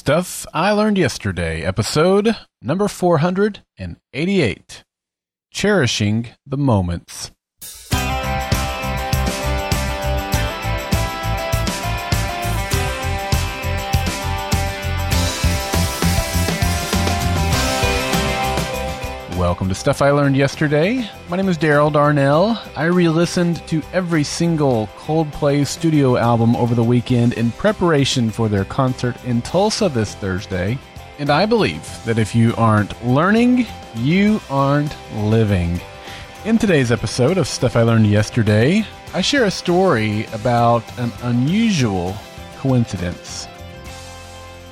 Stuff I Learned Yesterday, episode number 488 Cherishing the Moments. Welcome to Stuff I Learned Yesterday. My name is Daryl Darnell. I re listened to every single Coldplay studio album over the weekend in preparation for their concert in Tulsa this Thursday. And I believe that if you aren't learning, you aren't living. In today's episode of Stuff I Learned Yesterday, I share a story about an unusual coincidence.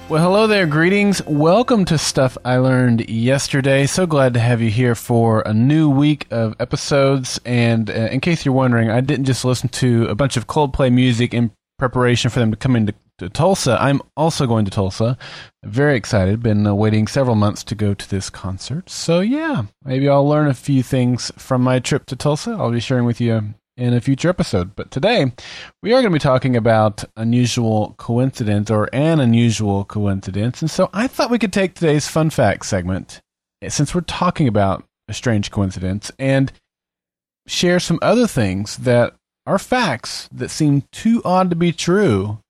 Well, hello there. Greetings. Welcome to Stuff I Learned Yesterday. So glad to have you here for a new week of episodes. And uh, in case you're wondering, I didn't just listen to a bunch of Coldplay music in preparation for them to come into to Tulsa. I'm also going to Tulsa. Very excited. Been uh, waiting several months to go to this concert. So, yeah, maybe I'll learn a few things from my trip to Tulsa. I'll be sharing with you in a future episode. But today, we are going to be talking about unusual coincidence or an unusual coincidence. And so I thought we could take today's fun fact segment, eh, since we're talking about a strange coincidence, and share some other things that are facts that seem too odd to be true,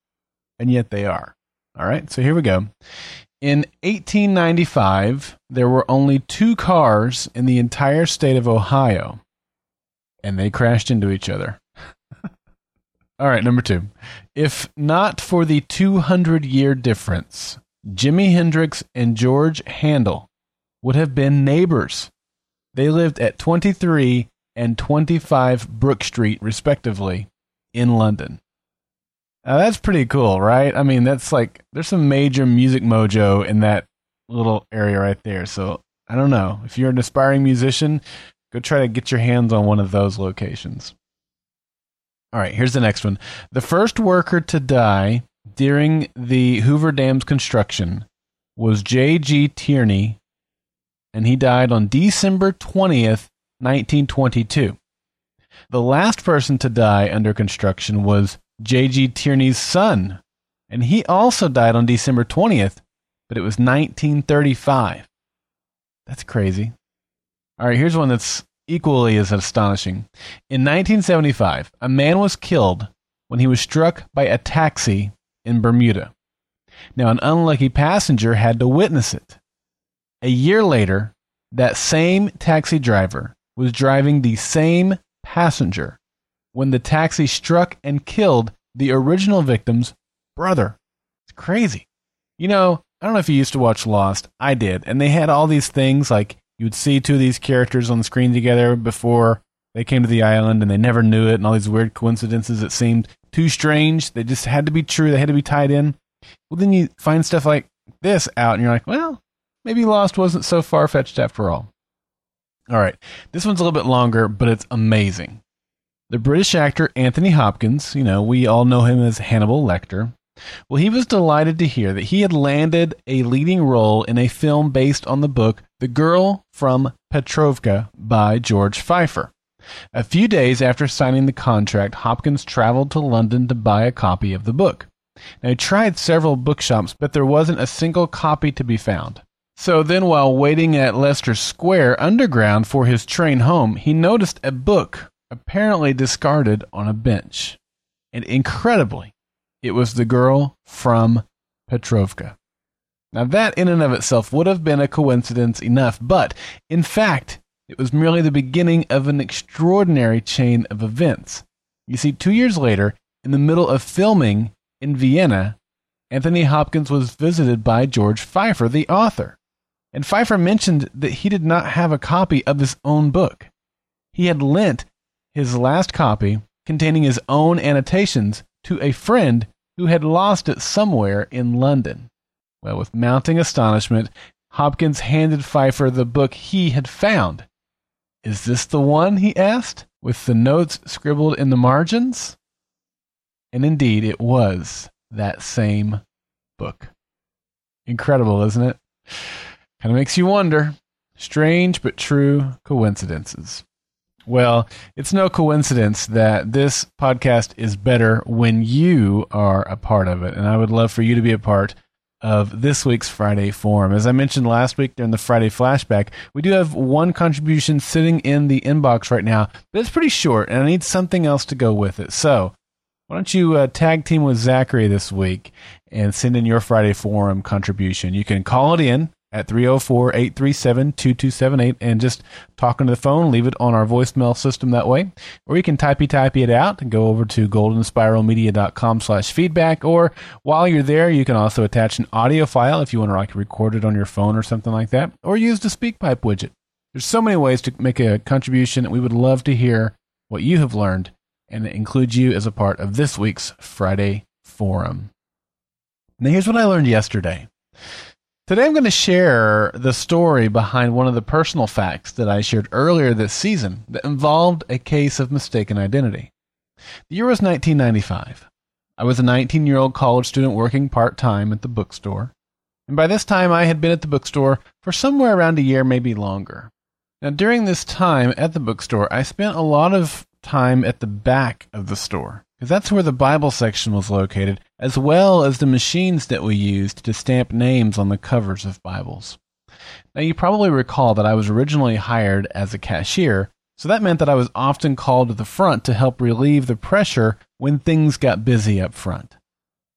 and yet they are. All right, so here we go. In 1895, there were only two cars in the entire state of Ohio and they crashed into each other. All right, number two. If not for the 200 year difference, Jimi Hendrix and George Handel would have been neighbors. They lived at 23 and 25 Brook Street, respectively, in London. Now, that's pretty cool, right? I mean, that's like, there's some major music mojo in that little area right there. So, I don't know. If you're an aspiring musician, Go try to get your hands on one of those locations. All right, here's the next one. The first worker to die during the Hoover Dam's construction was J.G. Tierney, and he died on December 20th, 1922. The last person to die under construction was J.G. Tierney's son, and he also died on December 20th, but it was 1935. That's crazy. All right, here's one that's equally as astonishing. In 1975, a man was killed when he was struck by a taxi in Bermuda. Now, an unlucky passenger had to witness it. A year later, that same taxi driver was driving the same passenger when the taxi struck and killed the original victim's brother. It's crazy. You know, I don't know if you used to watch Lost. I did. And they had all these things like you would see two of these characters on the screen together before they came to the island and they never knew it and all these weird coincidences that seemed too strange. They just had to be true. They had to be tied in. Well then you find stuff like this out and you're like well maybe lost wasn't so far-fetched after all. All right. This one's a little bit longer but it's amazing. The british actor anthony hopkins you know we all know him as hannibal lecter well, he was delighted to hear that he had landed a leading role in a film based on the book The Girl from Petrovka by George Feifer. A few days after signing the contract, Hopkins traveled to London to buy a copy of the book. Now, he tried several bookshops, but there wasn't a single copy to be found. So then, while waiting at Leicester Square Underground for his train home, he noticed a book apparently discarded on a bench. And incredibly, it was the girl from Petrovka. Now, that in and of itself would have been a coincidence enough, but in fact, it was merely the beginning of an extraordinary chain of events. You see, two years later, in the middle of filming in Vienna, Anthony Hopkins was visited by George Feifer, the author. And Feifer mentioned that he did not have a copy of his own book. He had lent his last copy, containing his own annotations, to a friend who had lost it somewhere in London. Well, with mounting astonishment, Hopkins handed Feifer the book he had found. Is this the one? he asked, with the notes scribbled in the margins. And indeed, it was that same book. Incredible, isn't it? Kind of makes you wonder. Strange but true coincidences. Well, it's no coincidence that this podcast is better when you are a part of it. And I would love for you to be a part of this week's Friday Forum. As I mentioned last week during the Friday flashback, we do have one contribution sitting in the inbox right now, but it's pretty short and I need something else to go with it. So, why don't you uh, tag team with Zachary this week and send in your Friday Forum contribution? You can call it in at 304 837 2278 and just talk into the phone, leave it on our voicemail system that way. Or you can typey typey it out and go over to goldenspiralmedia.com slash feedback. Or while you're there, you can also attach an audio file if you want to like record it on your phone or something like that. Or use the SpeakPipe widget. There's so many ways to make a contribution. And we would love to hear what you have learned and include you as a part of this week's Friday Forum. Now, here's what I learned yesterday. Today I'm going to share the story behind one of the personal facts that I shared earlier this season that involved a case of mistaken identity. The year was 1995. I was a 19 year old college student working part time at the bookstore, and by this time I had been at the bookstore for somewhere around a year, maybe longer. Now, during this time at the bookstore, I spent a lot of time at the back of the store because that's where the Bible section was located, as well as the machines that we used to stamp names on the covers of Bibles. Now, you probably recall that I was originally hired as a cashier, so that meant that I was often called to the front to help relieve the pressure when things got busy up front.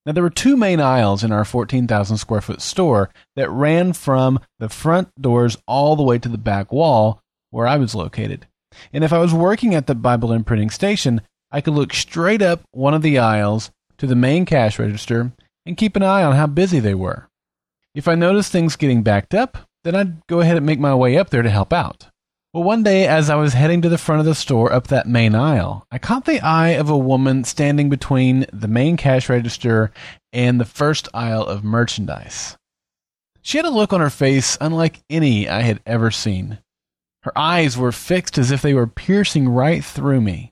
Now, there were two main aisles in our 14,000 square foot store that ran from the front doors all the way to the back wall where I was located. And if I was working at the Bible imprinting station, I could look straight up one of the aisles to the main cash register and keep an eye on how busy they were. If I noticed things getting backed up, then I'd go ahead and make my way up there to help out. Well, one day as I was heading to the front of the store up that main aisle, I caught the eye of a woman standing between the main cash register and the first aisle of merchandise. She had a look on her face unlike any I had ever seen. Her eyes were fixed as if they were piercing right through me.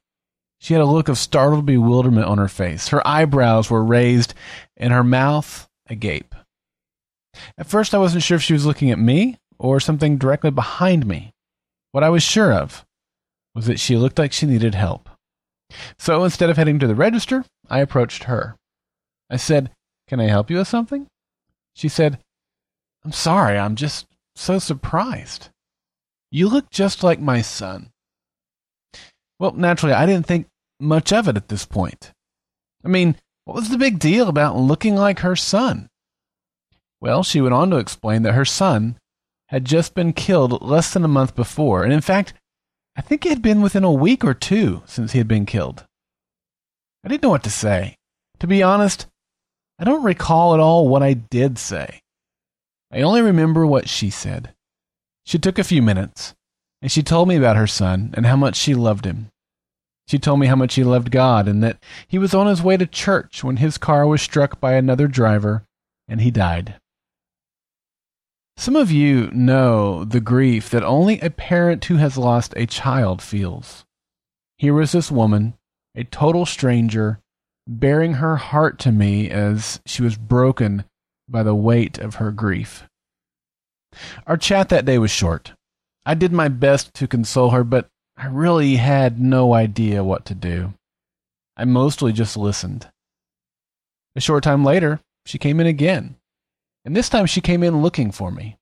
She had a look of startled bewilderment on her face. Her eyebrows were raised and her mouth agape. At first, I wasn't sure if she was looking at me or something directly behind me. What I was sure of was that she looked like she needed help. So instead of heading to the register, I approached her. I said, Can I help you with something? She said, I'm sorry, I'm just so surprised. You look just like my son. Well, naturally, I didn't think much of it at this point. I mean, what was the big deal about looking like her son? Well, she went on to explain that her son had just been killed less than a month before, and in fact, I think it had been within a week or two since he had been killed. I didn't know what to say. To be honest, I don't recall at all what I did say. I only remember what she said. She took a few minutes, and she told me about her son and how much she loved him. She told me how much he loved God and that he was on his way to church when his car was struck by another driver and he died. Some of you know the grief that only a parent who has lost a child feels. Here was this woman, a total stranger, baring her heart to me as she was broken by the weight of her grief. Our chat that day was short. I did my best to console her, but I really had no idea what to do. I mostly just listened. A short time later, she came in again, and this time she came in looking for me.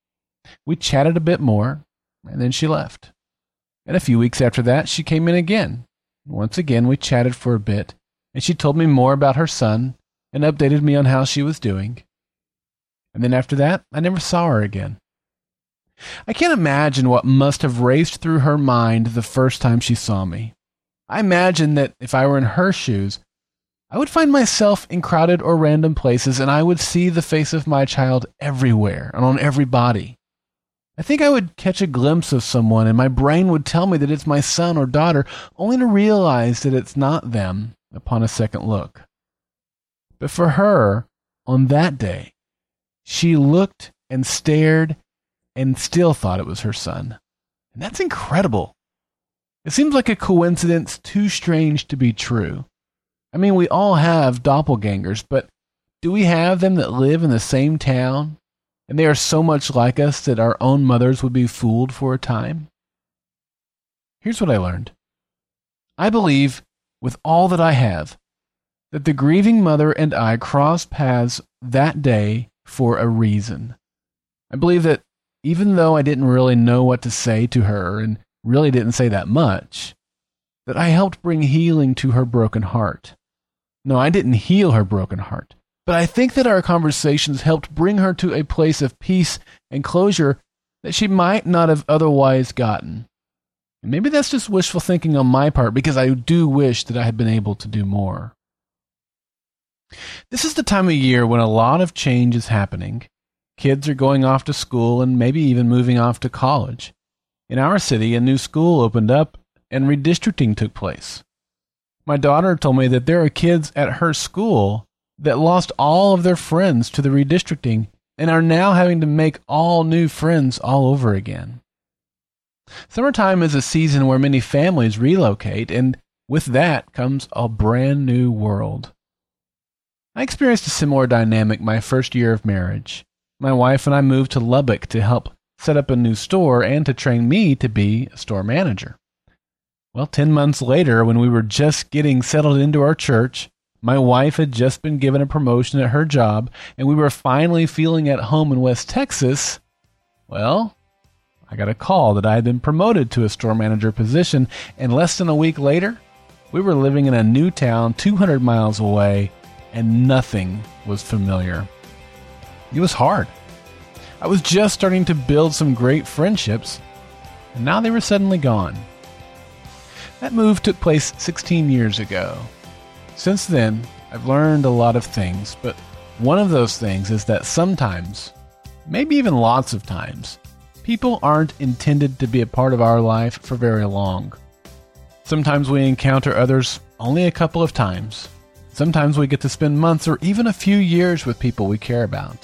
We chatted a bit more, and then she left. And a few weeks after that, she came in again. Once again, we chatted for a bit, and she told me more about her son and updated me on how she was doing. And then after that, I never saw her again. I can't imagine what must have raced through her mind the first time she saw me. I imagine that if I were in her shoes, I would find myself in crowded or random places and I would see the face of my child everywhere and on every body. I think I would catch a glimpse of someone and my brain would tell me that it's my son or daughter, only to realize that it's not them upon a second look. But for her, on that day, she looked and stared and still thought it was her son. And that's incredible. It seems like a coincidence too strange to be true. I mean, we all have doppelgangers, but do we have them that live in the same town and they are so much like us that our own mothers would be fooled for a time? Here's what I learned I believe, with all that I have, that the grieving mother and I crossed paths that day for a reason. I believe that even though I didn't really know what to say to her and really didn't say that much, that I helped bring healing to her broken heart. No, I didn't heal her broken heart, but I think that our conversations helped bring her to a place of peace and closure that she might not have otherwise gotten. And maybe that's just wishful thinking on my part because I do wish that I had been able to do more. This is the time of year when a lot of change is happening. Kids are going off to school and maybe even moving off to college. In our city, a new school opened up and redistricting took place. My daughter told me that there are kids at her school that lost all of their friends to the redistricting and are now having to make all new friends all over again. Summertime is a season where many families relocate, and with that comes a brand new world. I experienced a similar dynamic my first year of marriage. My wife and I moved to Lubbock to help set up a new store and to train me to be a store manager. Well, 10 months later, when we were just getting settled into our church, my wife had just been given a promotion at her job, and we were finally feeling at home in West Texas. Well, I got a call that I had been promoted to a store manager position, and less than a week later, we were living in a new town 200 miles away, and nothing was familiar. It was hard. I was just starting to build some great friendships, and now they were suddenly gone. That move took place 16 years ago. Since then, I've learned a lot of things, but one of those things is that sometimes, maybe even lots of times, people aren't intended to be a part of our life for very long. Sometimes we encounter others only a couple of times. Sometimes we get to spend months or even a few years with people we care about.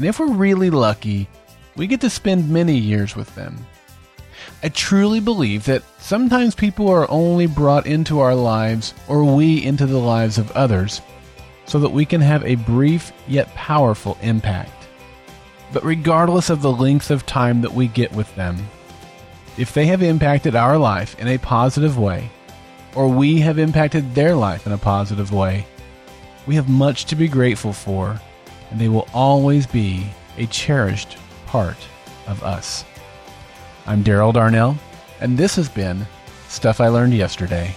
And if we're really lucky, we get to spend many years with them. I truly believe that sometimes people are only brought into our lives or we into the lives of others so that we can have a brief yet powerful impact. But regardless of the length of time that we get with them, if they have impacted our life in a positive way, or we have impacted their life in a positive way, we have much to be grateful for, and they will always be a cherished part of us. I'm Daryl Darnell, and this has been Stuff I Learned Yesterday.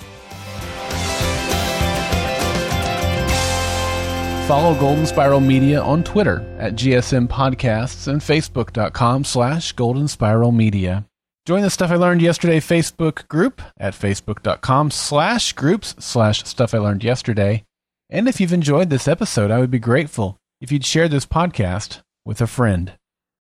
Follow Golden Spiral Media on Twitter at GSM Podcasts and Facebook.com slash Golden Spiral Media. Join the Stuff I Learned Yesterday Facebook group at Facebook.com slash groups slash Stuff I Learned Yesterday. And if you've enjoyed this episode, I would be grateful if you'd share this podcast with a friend.